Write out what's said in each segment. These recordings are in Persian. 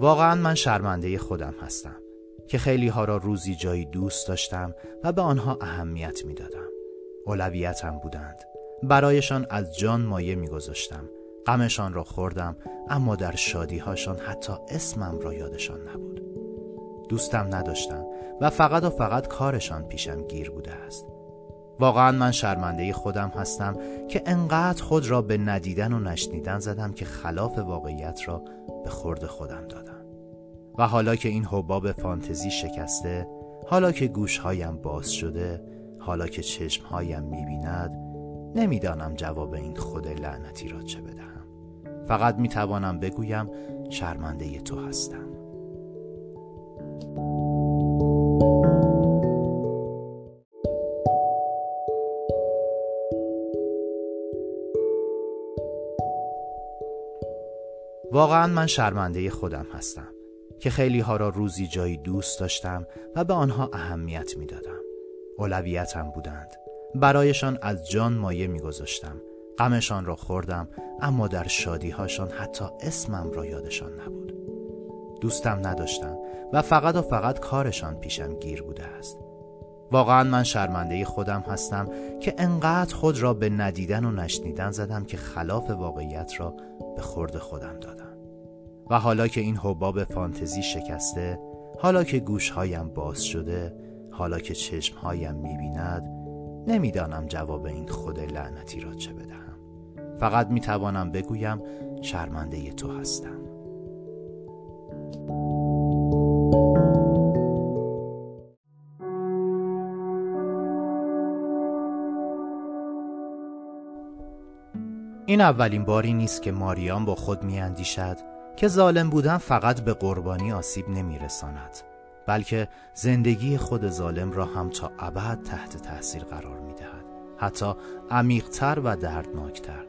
واقعا من شرمنده خودم هستم که خیلی ها را روزی جایی دوست داشتم و به آنها اهمیت می دادم. اولویتم بودند. برایشان از جان مایه می گذاشتم. غمشان را خوردم اما در شادیهاشان حتی اسمم را یادشان نبود. دوستم نداشتم و فقط و فقط کارشان پیشم گیر بوده است. واقعا من شرمنده خودم هستم که انقدر خود را به ندیدن و نشنیدن زدم که خلاف واقعیت را به خورد خودم دادم. و حالا که این حباب فانتزی شکسته حالا که گوشهایم باز شده حالا که چشمهایم می‌بیند نمی‌دانم جواب این خود لعنتی را چه بدهم. فقط می‌توانم بگویم شرمنده تو هستم. واقعا من شرمنده خودم هستم که خیلی ها را روزی جایی دوست داشتم و به آنها اهمیت می دادم. اولویتم بودند. برایشان از جان مایه می گذاشتم. غمشان را خوردم اما در شادیهاشان حتی اسمم را یادشان نبود. دوستم نداشتم و فقط و فقط کارشان پیشم گیر بوده است. واقعا من شرمنده خودم هستم که انقدر خود را به ندیدن و نشنیدن زدم که خلاف واقعیت را به خورد خودم دادم و حالا که این حباب فانتزی شکسته حالا که گوشهایم باز شده حالا که چشمهایم می‌بیند نمی‌دانم جواب این خود لعنتی را چه بدهم. فقط می‌توانم بگویم شرمنده تو هستم. این اولین باری نیست که ماریان با خود میاندیشد که ظالم بودن فقط به قربانی آسیب نمیرساند بلکه زندگی خود ظالم را هم تا ابد تحت تاثیر قرار می‌دهد حتی عمیقتر و دردناکتر.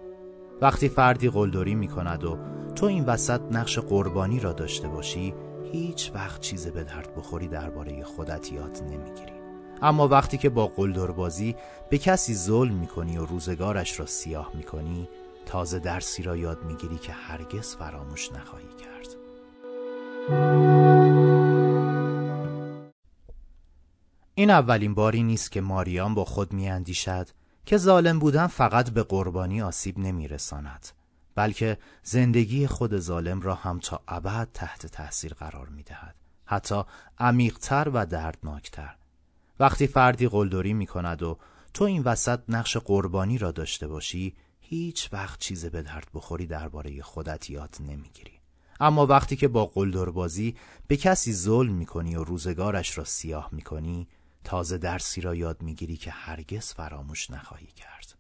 وقتی فردی قلدری می کند و تو این وسط نقش قربانی را داشته باشی هیچ وقت چیز به درد بخوری درباره خودت یاد نمی‌گیری. اما وقتی که با قلدربازی به کسی ظلم می‌کنی و روزگارش را سیاه می‌کنی تازه درسی را یاد می‌گیری که هرگز فراموش نخواهی کرد. این اولین باری نیست که ماریان با خود میاندیشد که ظالم بودن فقط به قربانی آسیب نمیرساند بلکه زندگی خود ظالم را هم تا ابد تحت تاثیر قرار می‌دهد حتی عمیقتر و دردناکتر. وقتی فردی قلدری می کند و تو این وسط نقش قربانی را داشته باشی هیچ وقت چیز به درد بخوری درباره خودت یاد نمی‌گیری. اما وقتی که با قلدربازی به کسی ظلم می‌کنی و روزگارش را سیاه می‌کنی تازه درسی را یاد می‌گیری که هرگز فراموش نخواهی کرد.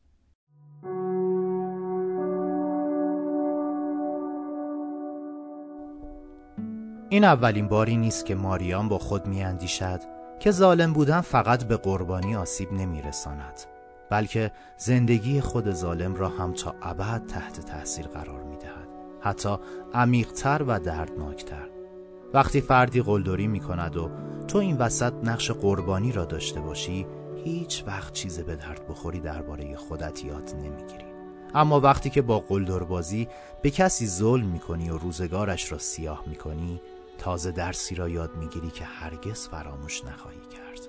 این اولین باری نیست که ماریان با خود میاندیشد که ظالم بودن فقط به قربانی آسیب نمیرساند. بلکه زندگی خود ظالم را هم تا ابد تحت تاثیر قرار می دهد حتی عمیقتر و دردناکتر. وقتی فردی قلدری می کند و تو این وسط نقش قربانی را داشته باشی هیچ وقت چیز به درد بخوری درباره خودت یاد نمی‌گیری. اما وقتی که با قلدربازی به کسی ظلم می‌کنی و روزگارش را سیاه می‌کنی تازه درسی را یاد می‌گیری که هرگز فراموش نخواهی کرد.